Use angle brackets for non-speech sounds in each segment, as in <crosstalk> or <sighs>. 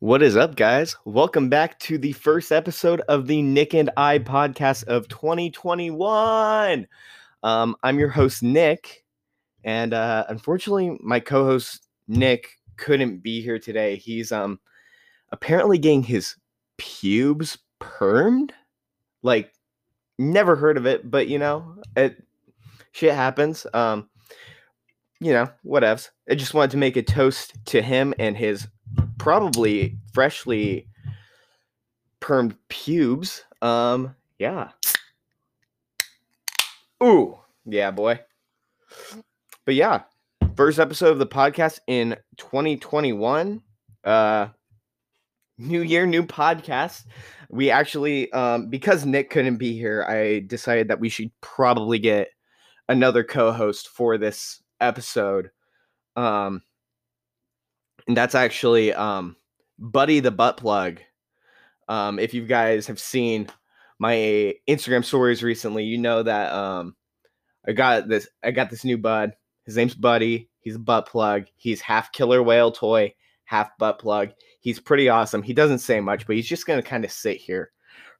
What is up, guys? Welcome back to the first episode of the Nick and I podcast of 2021. Um, I'm your host, Nick, and uh, unfortunately, my co-host Nick couldn't be here today. He's um apparently getting his pubes permed. Like, never heard of it, but you know, it shit happens. Um, you know, whatevs. I just wanted to make a toast to him and his probably freshly permed pubes. Um, yeah. Ooh, yeah, boy. But yeah, first episode of the podcast in 2021. Uh new year, new podcast. We actually um because Nick couldn't be here, I decided that we should probably get another co-host for this episode. Um and that's actually um Buddy the butt plug. Um if you guys have seen my Instagram stories recently, you know that um I got this I got this new bud. His name's Buddy. He's a butt plug. He's half killer whale toy, half butt plug. He's pretty awesome. He doesn't say much, but he's just gonna kind of sit here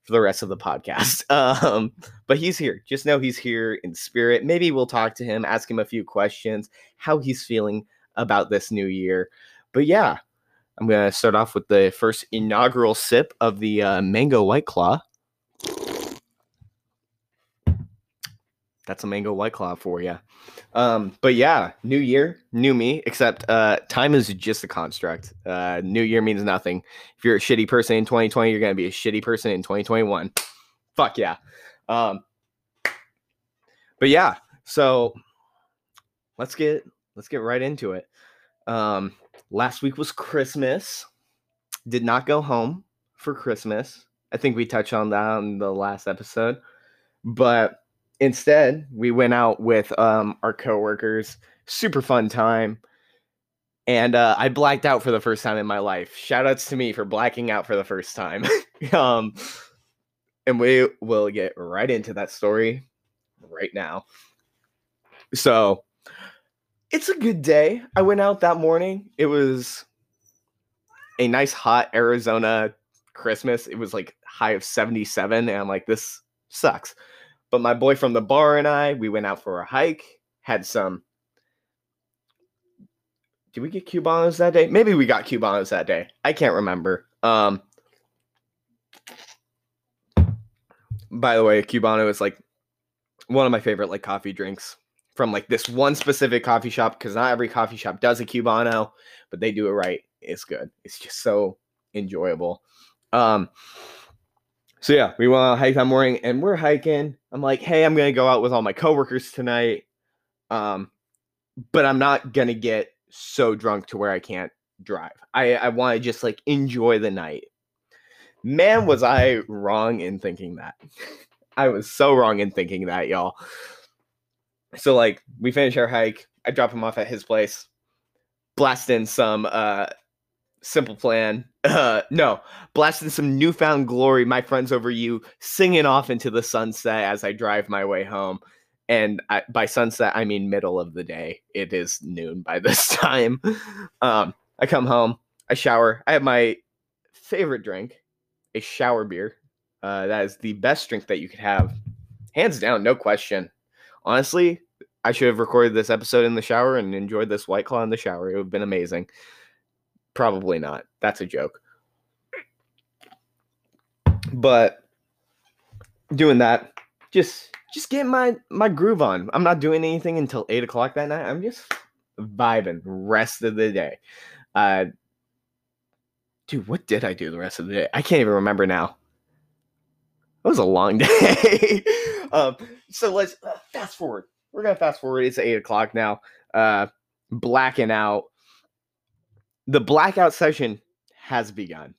for the rest of the podcast. <laughs> Um, but he's here. Just know he's here in spirit. Maybe we'll talk to him, ask him a few questions, how he's feeling about this new year. But yeah, I'm gonna start off with the first inaugural sip of the uh, mango white claw. That's a mango white claw for you. Um, but yeah, new year, new me. Except uh, time is just a construct. Uh, new year means nothing. If you're a shitty person in 2020, you're gonna be a shitty person in 2021. Fuck yeah. Um, but yeah, so let's get let's get right into it. Um, last week was Christmas. Did not go home for Christmas. I think we touched on that on the last episode, but instead we went out with um, our coworkers. Super fun time, and uh, I blacked out for the first time in my life. Shoutouts to me for blacking out for the first time. <laughs> um, and we will get right into that story right now. So it's a good day. I went out that morning. It was a nice hot Arizona Christmas. It was like high of 77 and I'm like this sucks. But my boy from the bar and I, we went out for a hike, had some Did we get cubanos that day? Maybe we got cubanos that day. I can't remember. Um By the way, cubano is like one of my favorite like coffee drinks from like this one specific coffee shop because not every coffee shop does a cubano, but they do it right. It's good. It's just so enjoyable. Um, so yeah, we went on a hike that morning and we're hiking. I'm like, hey, I'm gonna go out with all my coworkers tonight. Um, but I'm not gonna get so drunk to where I can't drive. I, I want to just like enjoy the night. Man, was I wrong in thinking that. <laughs> I was so wrong in thinking that, y'all. So like we finish our hike. I drop him off at his place. Blast in some uh simple plan. <laughs> Uh no, blast in some newfound glory, my friends over you, singing off into the sunset as I drive my way home. And I, by sunset, I mean middle of the day. It is noon by <laughs> this time. Um, I come home, I shower. I have my favorite drink, a shower beer. Uh, that is the best drink that you could have, hands down, no question. Honestly, I should have recorded this episode in the shower and enjoyed this white claw in the shower. It would have been amazing. Probably not. That's a joke. But doing that, just just getting my my groove on. I'm not doing anything until eight o'clock that night. I'm just vibing rest of the day. Uh, dude, what did I do the rest of the day? I can't even remember now. It was a long <laughs> day. um, so let's uh, fast forward. We're gonna fast forward. It's eight o'clock now. Uh, blacking out. The blackout session has begun.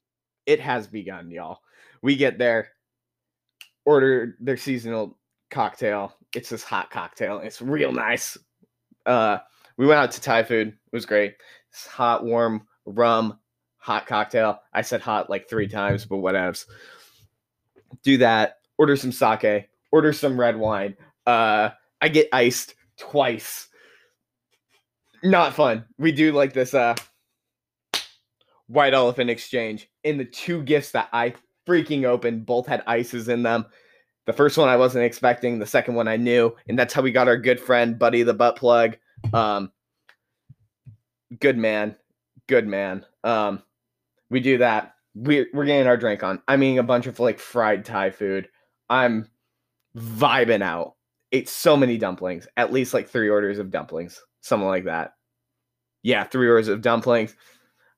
It has begun, y'all. We get there, order their seasonal cocktail. It's this hot cocktail. It's real nice. Uh, we went out to Thai food. It was great. It's hot, warm rum, hot cocktail. I said hot like three times, but whatevs. Do that. Order some sake. Order some red wine. Uh, I get iced twice. Not fun. We do like this uh White Elephant Exchange. In the two gifts that I freaking opened both had ices in them. The first one I wasn't expecting, the second one I knew, and that's how we got our good friend Buddy the butt plug. Um, good man, good man. Um, we do that. We're we're getting our drink on. I'm eating a bunch of like fried Thai food. I'm vibing out. Ate so many dumplings, at least like three orders of dumplings, something like that. Yeah, three orders of dumplings.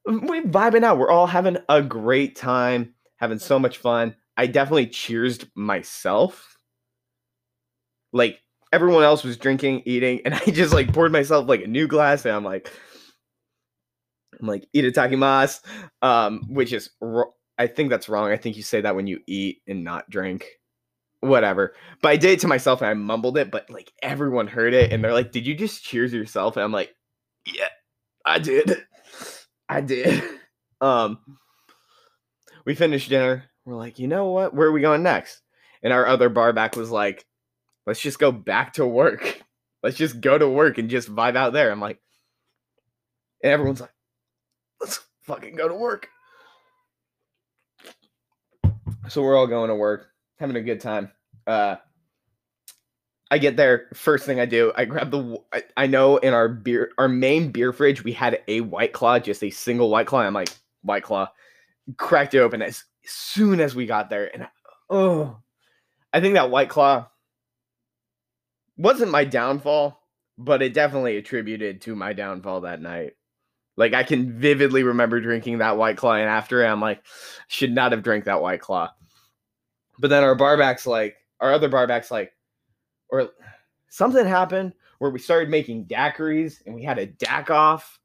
We vibing out. We're all having a great time, having so much fun. I definitely cheersed myself. Like everyone else was drinking, eating, and <laughs> I just like poured myself like a new glass, and I'm like, I'm like itadakimasu, um, which is I think that's wrong. I think you say that when you eat and not drink. Whatever. But I did it to myself and I mumbled it, but like everyone heard it and they're like, Did you just cheers yourself? And I'm like, Yeah, I did. I did. <laughs> Um we finished dinner. We're like, you know what? Where are we going next? And our other bar back was like, let's just go back to work. <laughs> Let's just go to work and just vibe out there. I'm like, and everyone's like, let's fucking go to work. So we're all going to work, having a good time. Uh, I get there. First thing I do, I grab the. I, I, know in our beer, our main beer fridge, we had a White Claw, just a single White Claw. I'm like White Claw, cracked it open as soon as we got there, and oh, I think that White Claw wasn't my downfall, but it definitely attributed to my downfall that night. Like I can vividly remember drinking that white claw, and after I'm like, should not have drank that white claw. But then our barbacks, like our other barbacks, like, or something happened where we started making daiquiris, and we had a dack off.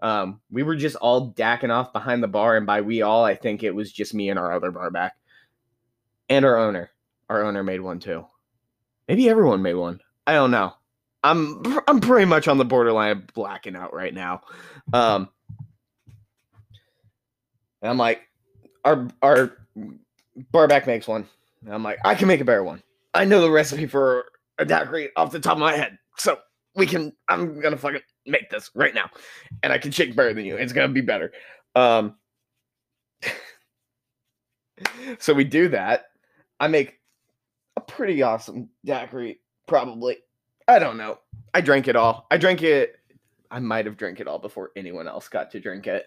Um, we were just all dacking off behind the bar, and by we all, I think it was just me and our other barback, and our owner. Our owner made one too. Maybe everyone made one. I don't know. I'm I'm pretty much on the borderline of blacking out right now. Um, and I'm like, our our barback makes one. And I'm like, I can make a better one. I know the recipe for a daiquiri off the top of my head, so we can. I'm gonna fucking make this right now, and I can shake better than you. It's gonna be better. Um, <laughs> so we do that. I make a pretty awesome daiquiri, probably. I don't know. I drank it all. I drank it. I might have drank it all before anyone else got to drink it.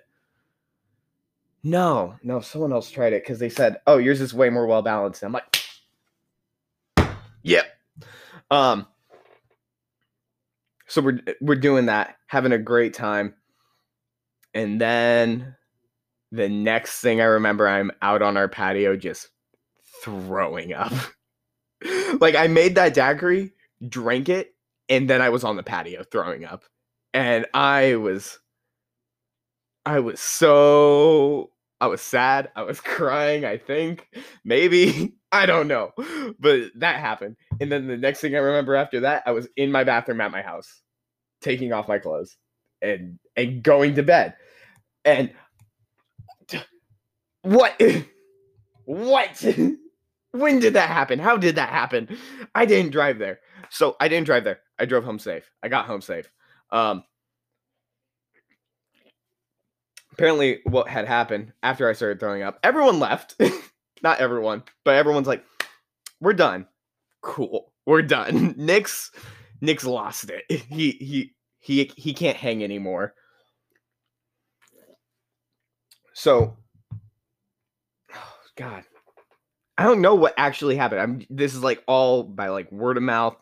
No, no, someone else tried it because they said, "Oh, yours is way more well balanced." I'm like, "Yep." Um. So we're we're doing that, having a great time, and then the next thing I remember, I'm out on our patio just throwing up. <laughs> like I made that daiquiri drank it, and then I was on the patio throwing up. And I was I was so I was sad. I was <laughs> crying, I think. Maybe. <laughs> I don't know. But that happened. And then the next thing I remember after that, I was in my bathroom at my house, taking off my clothes and and going to bed. And <sighs> what <laughs> what when did that happen? How did that happen? I didn't drive there. So I didn't drive there. I drove home safe. I got home safe. Um, apparently, what had happened after I started throwing up, everyone left. <laughs> Not everyone, but everyone's like, "We're done. Cool. We're done." <laughs> Nick's Nick's lost it. <laughs> He he he he can't hang anymore. So, oh <sighs> God, I don't know what actually happened. I'm this is like all by like word of mouth.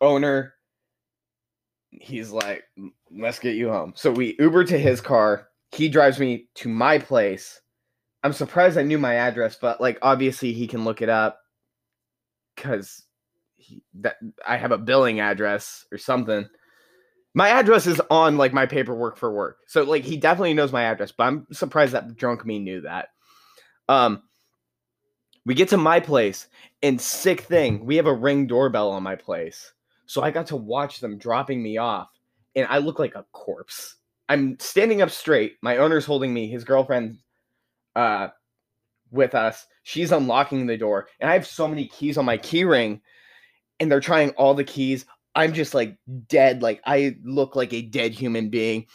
Owner, he's like, let's get you home. So we Uber to his car. He drives me to my place. I'm surprised I knew my address, but like obviously he can look it up because that I have a billing address or something. My address is on like my paperwork for work. So like he definitely knows my address, but I'm surprised that drunk me knew that. Um we get to my place, and sick thing, we have a ring doorbell on my place. So I got to watch them dropping me off, and I look like a corpse. I'm standing up straight. My owner's holding me, his girlfriend uh with us. She's unlocking the door, and I have so many keys on my key ring, and they're trying all the keys. I'm just like dead, like I look like a dead human being.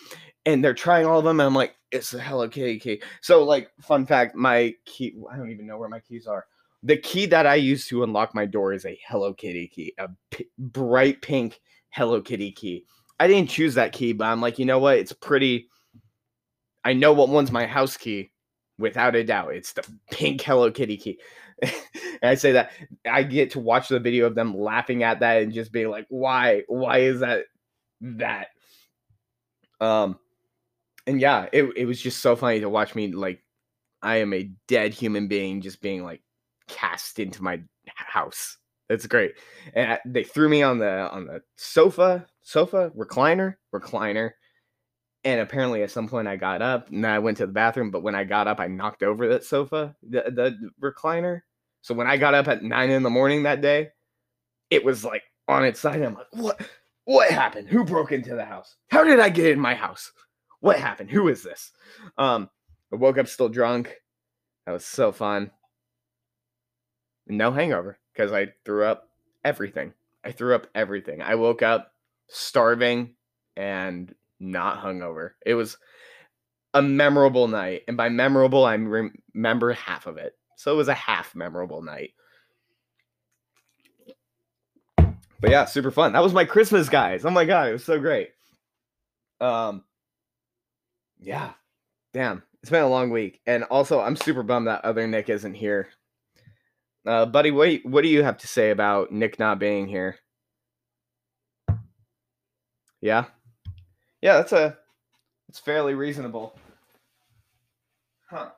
And they're trying all of them, and I'm like, it's a Hello Kitty key. So, like, fun fact, my key, I don't even know where my keys are. The key that I use to unlock my door is a Hello Kitty key, a p- bright pink Hello Kitty key. I didn't choose that key, but I'm like, you know what? It's pretty. I know what one's my house key, without a doubt. It's the pink Hello Kitty key. and <laughs> I say that I get to watch the video of them laughing at that and just being like, why? Why is that that? Um and yeah, it, it was just so funny to watch me like I am a dead human being just being like cast into my house. It's great. And they threw me on the on the sofa, sofa, recliner, recliner. And apparently at some point I got up and I went to the bathroom, but when I got up, I knocked over that sofa, the, the recliner. So when I got up at nine in the morning that day, it was like on its side. I'm like, what what happened? Who broke into the house? How did I get in my house? What happened? Who is this? Um, I woke up still drunk. That was so fun. No hangover because I threw up everything. I threw up everything. I woke up starving and not hungover. It was a memorable night. And by memorable, I remember half of it. So it was a half memorable night. But yeah, super fun. That was my Christmas, guys. Oh my god, it was so great. Um, yeah, damn, it's been a long week, and also I'm super bummed that other Nick isn't here. Uh, buddy, what what do you have to say about Nick not being here? Yeah, yeah, that's a it's fairly reasonable. Huh.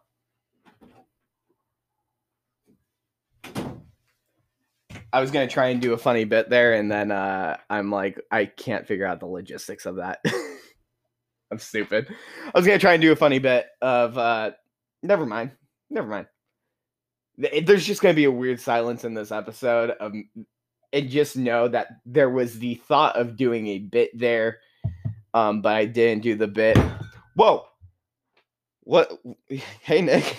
I was gonna try and do a funny bit there, and then uh, I'm like, I can't figure out the logistics of that. <laughs> I'm stupid. I was gonna try and do a funny bit of, uh, never mind, never mind. There's just gonna be a weird silence in this episode, of, and just know that there was the thought of doing a bit there, um, but I didn't do the bit. Whoa, what? <laughs> Hey Nick,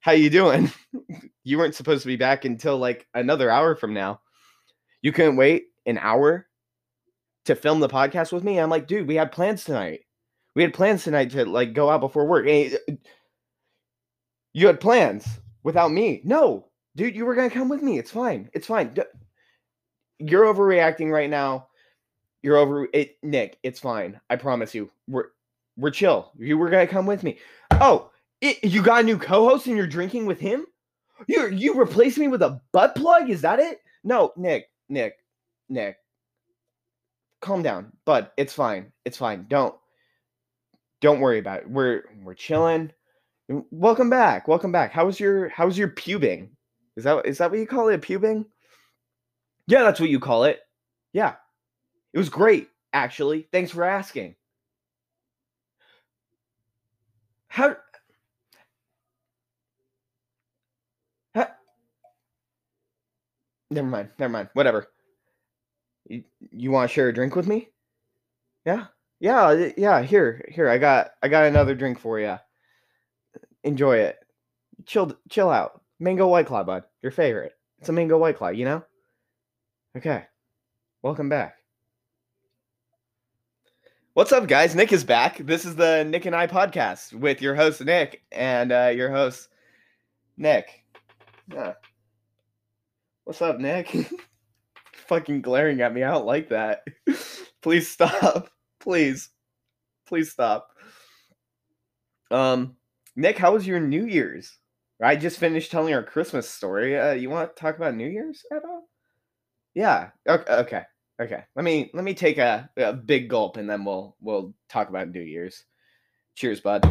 how you doing? <laughs> you weren't supposed to be back until like another hour from now. You couldn't wait an hour to film the podcast with me. I'm like, dude, we had plans tonight. We had plans tonight to like go out before work. And you had plans without me. No, dude, you were gonna come with me. It's fine. It's fine. You're overreacting right now. You're over it, Nick. It's fine. I promise you. We're we're chill. You were gonna come with me. Oh, it, you got a new co-host and you're drinking with him? You you replace me with a butt plug? Is that it? No, Nick, Nick, Nick. Calm down, bud. It's fine. It's fine. Don't don't worry about it. We're we're chilling. Mm, welcome back. Welcome back. How was your how was your pubing? Is that is that what you call it? Pubing? Yeah, that's what you call it. Yeah. It was great, actually. Thanks for asking. How Never mind. Never mind. Whatever. You, you want to share a drink with me? Yeah. Yeah, yeah, here. Here. I got I got another drink for you. Enjoy it. Chill chill out. Mango White Claw, bud. Your favorite. It's a mango White Claw, you know? Okay. Welcome back. What's up, guys? Nick is back. This is the Nick and I podcast with your host Nick and uh, your host Nick. Yeah. What's up, Nick? <laughs> Fucking glaring at me. I don't like that. <laughs> Please stop. Please. Please stop. Um, Nick, how was your New Year's? I just finished telling our Christmas story. Uh, you want to talk about New Year's at all? Yeah. Okay. Okay. Okay. Let me let me take a, a big gulp and then we'll we'll talk about New Year's. Cheers, bud.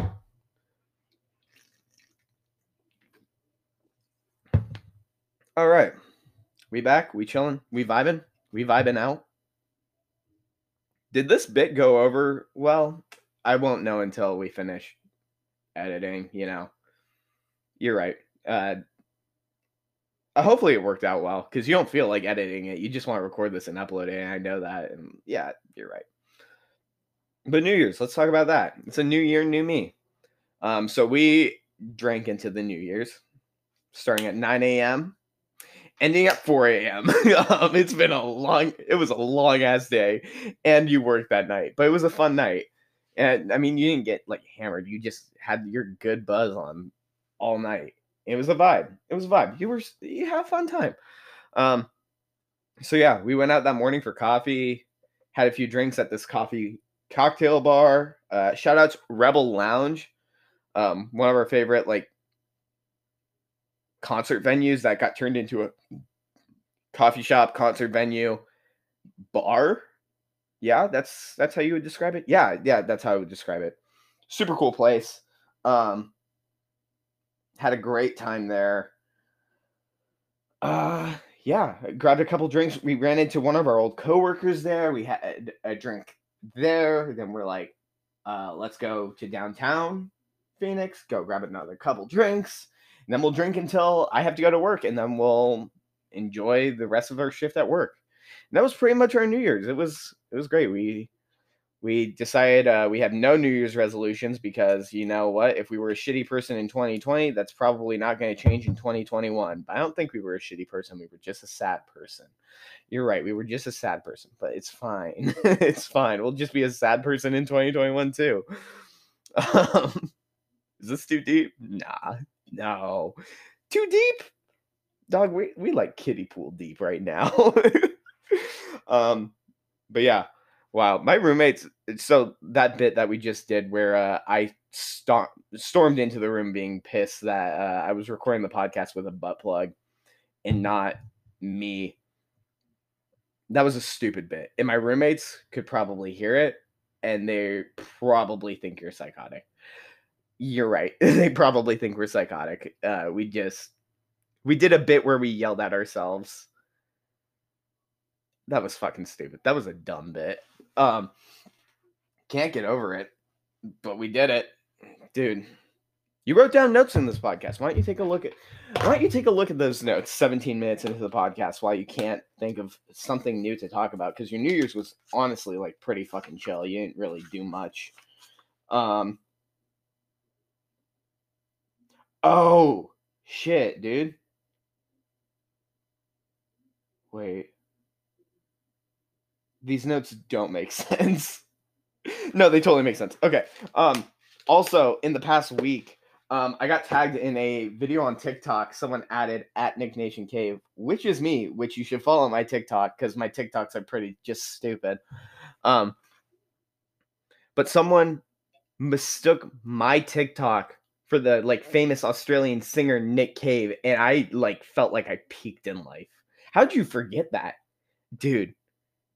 All right. We back? We chilling? We vibing? We vibing out? Did this bit go over well? I won't know until we finish editing, you know. You're right. Uh hopefully it worked out well because you don't feel like editing it. You just want to record this and upload it. And I know that. And yeah, you're right. But New Year's, let's talk about that. It's a new year, new me. Um, so we drank into the New Year's starting at 9 a.m ending at 4 a.m. <laughs> um, it's been a long, it was a long ass day, and you worked that night, but it was a fun night. And I mean, you didn't get like hammered. You just had your good buzz on all night. It was a vibe. It was a vibe. You were you had a fun time. Um, so yeah, we went out that morning for coffee, had a few drinks at this coffee cocktail bar. Uh, shout outs Rebel Lounge, um, one of our favorite like concert venues that got turned into a coffee shop, concert venue, bar. Yeah, that's that's how you would describe it. Yeah, yeah, that's how I would describe it. Super cool place. Um, had a great time there. Uh, yeah, grabbed a couple drinks. We ran into one of our old coworkers there. We had a drink there. Then we're like, uh, let's go to downtown Phoenix, go grab another couple drinks, and then we'll drink until I have to go to work, and then we'll enjoy the rest of our shift at work. And that was pretty much our New Year's. It was it was great. We we decided uh, we had no New Year's resolutions because you know what? If we were a shitty person in 2020, that's probably not going to change in 2021. But I don't think we were a shitty person. We were just a sad person. You're right. We were just a sad person, but it's fine. <laughs> it's fine. We'll just be a sad person in 2021 too. Um, <laughs> is this too deep? Nah, no. Too deep? Dog, we, we like kiddie pool deep right now. <laughs> um, but yeah, wow. My roommates, so that bit that we just did where uh, I st- stormed into the room being pissed that uh, I was recording the podcast with a butt plug and not me. That was a stupid bit. And my roommates could probably hear it and they probably think you're psychotic. You're right. <laughs> they probably think we're psychotic. Uh, we just we did a bit where we yelled at ourselves. That was fucking stupid. That was a dumb bit. Um can't get over it, but we did it. Dude, you wrote down notes in this podcast. Why don't you take a look at why don't you take a look at those notes 17 minutes into the podcast while you can't think of something new to talk about because your New Year's was honestly like pretty fucking chill. You didn't really do much. Um Oh shit, dude. Wait. These notes don't make <laughs> sense. no, they totally make sense. Okay. Um also in the past week, um, I got tagged in a video on TikTok. Someone added at Nick Nation Cave, which is me, which you should follow my TikTok because my TikToks are pretty just stupid. Um, but someone mistook my TikTok for the like famous Australian singer Nick Cave, and I like felt like I peaked in life. How'd you forget that, dude?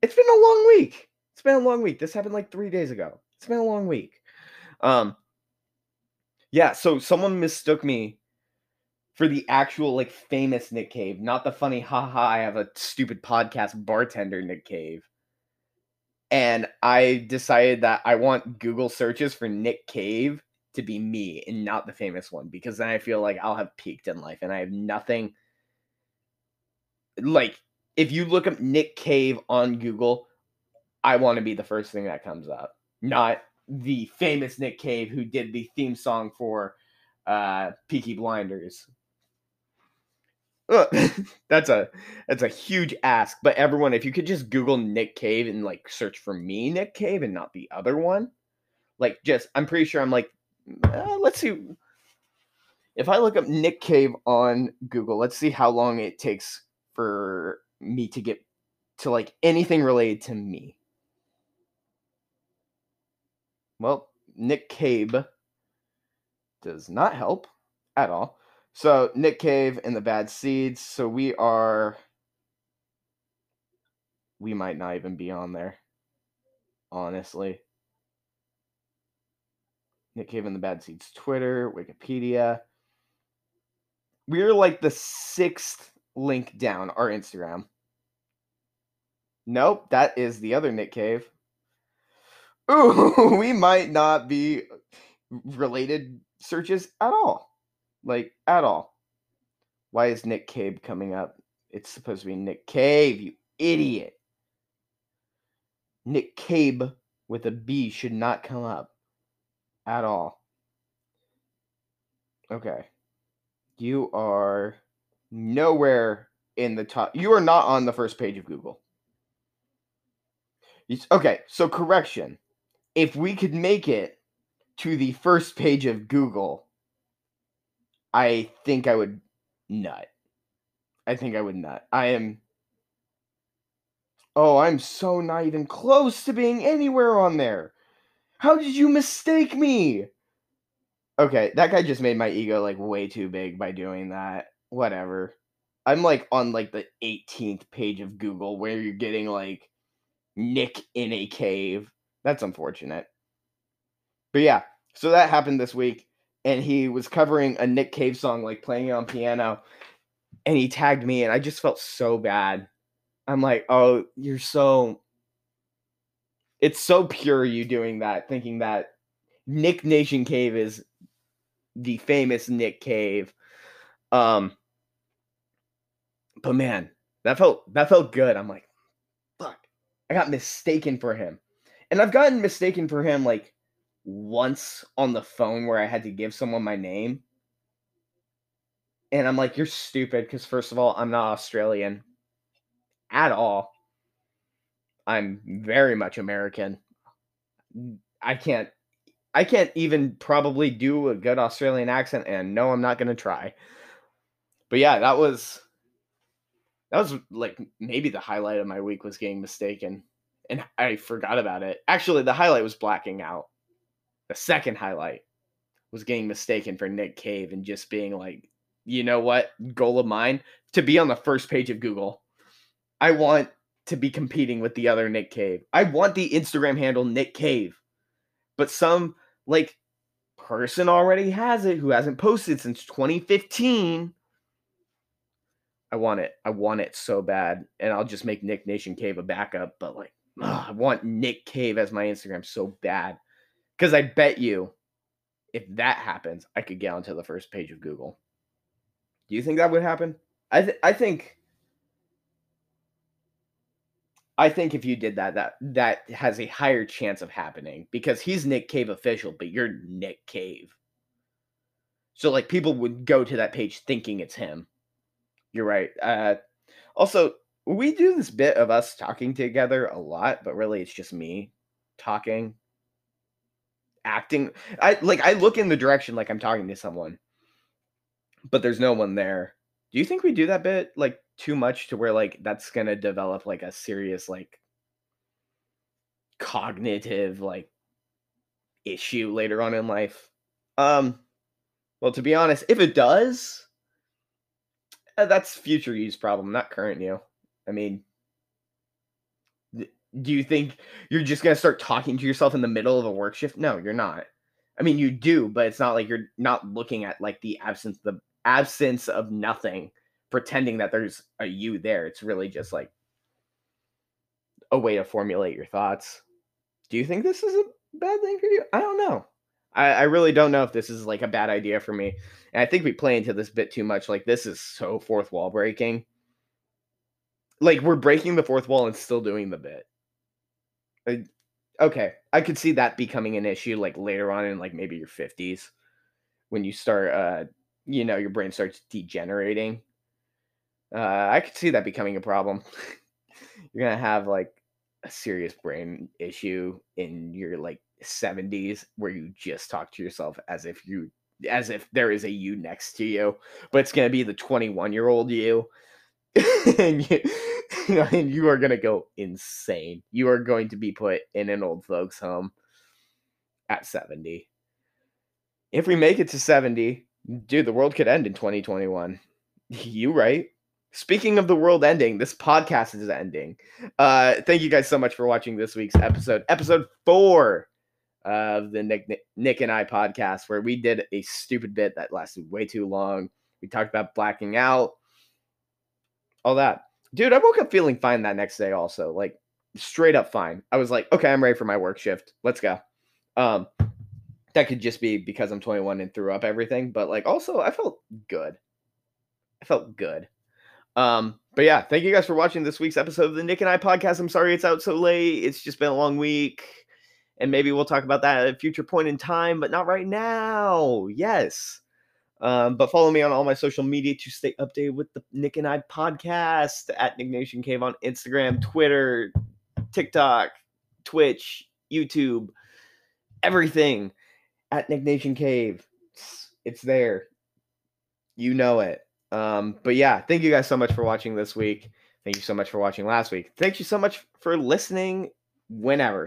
It's been a long week. It's been a long week. This happened like three days ago. It's been a long week. Um, yeah. So someone mistook me for the actual like famous Nick Cave, not the funny haha. I have a stupid podcast bartender Nick Cave. And I decided that I want Google searches for Nick Cave to be me and not the famous one because then I feel like I'll have peaked in life and I have nothing like if you look up Nick Cave on Google, I want to be the first thing that comes up, not the famous Nick Cave who did the theme song for uh Peaky Blinders. <laughs> that's a that's a huge ask, but everyone, if you could just Google Nick Cave and like search for me, Nick Cave, and not the other one, like just I'm pretty sure I'm like uh, let's see. If I look up Nick Cave on Google, let's see how long it takes for me to get to like anything related to me. Well, Nick Cave does not help at all. So Nick Cave and the Bad Seeds. So we are. We might not even be on there. Honestly. Nick Cave and the Bad Seeds Twitter, Wikipedia. We're like the sixth link down our Instagram. Nope, that is the other Nick Cave. <laughs> Ooh, we might not be related searches at all. Like, at all. Why is Nick Cave coming up? It's supposed to be Nick Cave, you idiot. Nick Cave with a B should not come up at all. Okay. You are nowhere in the top. You are not on the first page of Google. Okay, so correction. if we could make it to the first page of Google, I think I would nut. I think I would nut. I am. Oh, I'm so not even close to being anywhere on there. How did you mistake me? Okay, that guy just made my ego like way too big by doing that. Whatever. I'm like on like the 18th page of Google where you're getting like Nick in a cave. That's unfortunate. But yeah, so that happened this week and he was covering a Nick Cave song like playing it on piano and he tagged me and I just felt so bad. I'm like, "Oh, you're so it's so pure you doing that thinking that Nick Nation Cave is the famous Nick Cave. Um but man, that felt that felt good. I'm like, fuck. I got mistaken for him. And I've gotten mistaken for him like once on the phone where I had to give someone my name. And I'm like, you're stupid because, first of all, I'm not Australian at all. I'm very much American. I can't I can't even probably do a good Australian accent and no I'm not going to try. But yeah, that was that was like maybe the highlight of my week was getting mistaken and I forgot about it. Actually, the highlight was blacking out. The second highlight was getting mistaken for Nick Cave and just being like, you know what, goal of mine to be on the first page of Google. I want to be competing with the other Nick Cave. I want the Instagram handle Nick Cave. But some like person already has it who hasn't posted since 2015 I want it. I want it so bad, and I'll just make Nick Nation Cave a backup. But like, ugh, I want Nick Cave as my Instagram so bad because I bet you, if that happens, I could get onto the first page of Google. Do you think that would happen? I th- I think. I think if you did that, that that has a higher chance of happening because he's Nick Cave official, but you're Nick Cave. So like people would go to that page thinking it's him you're right. Uh, also, we do this bit of us talking together a lot, but really it's just me talking, acting. I like I look in the direction like I'm talking to someone, but there's no one there. Do you think we do that bit like too much to where like that's gonna develop like a serious like cognitive like issue later on in life? Um, well, to be honest, if it does, Uh, that's future use problem, not current you. I mean, do you think you're just gonna start talking to yourself in the middle of a work shift? No, you're not. I mean, you do, but it's not like you're not looking at like the absence, the absence of nothing, pretending that there's a you there. It's really just like a way to formulate your thoughts. Do you think this is a bad thing for you? I don't know. I, I really don't know if this is like a bad idea for me. And I think we play into this bit too much. Like this is so fourth wall breaking. Like we're breaking the fourth wall and still doing the bit. okay, I could see that becoming an issue like later on in like maybe your 50s when you start uh you know your brain starts degenerating. Uh I could see that becoming a problem. <laughs> You're to have like a serious brain issue in your like 70s where you just talk to yourself as if you as if there is a you next to you but it's going to be the 21 year old you <laughs> and you, <laughs> and you are going to go insane. You are going to be put in an old folks home at 70 if we make it to 70 dude the world could end in 2021 you right. Speaking of the world ending, this podcast is ending. Uh, thank you guys so much for watching this week's episode, episode four of the Nick, Nick and I podcast, where we did a stupid bit that lasted way too long. We talked about blacking out, all that. Dude, I woke up feeling fine that next day, also. Like, straight up fine. I was like, okay, I'm ready for my work shift. Let's go. Um, that could just be because I'm 21 and threw up everything, but like, also, I felt good. I felt good. Um, but yeah, thank you guys for watching this week's episode of the Nick and I podcast. I'm sorry it's out so late. It's just been a long week. And maybe we'll talk about that at a future point in time, but not right now. Yes. Um, but follow me on all my social media to stay updated with the Nick and I podcast at Nick Nation Cave on Instagram, Twitter, TikTok, Twitch, YouTube. everything at Nick Nation Cave. It's, it's there. You know it. Um, but yeah, thank you guys so much for watching this week. Thank you so much for watching last week. Thank you so much for listening whenever.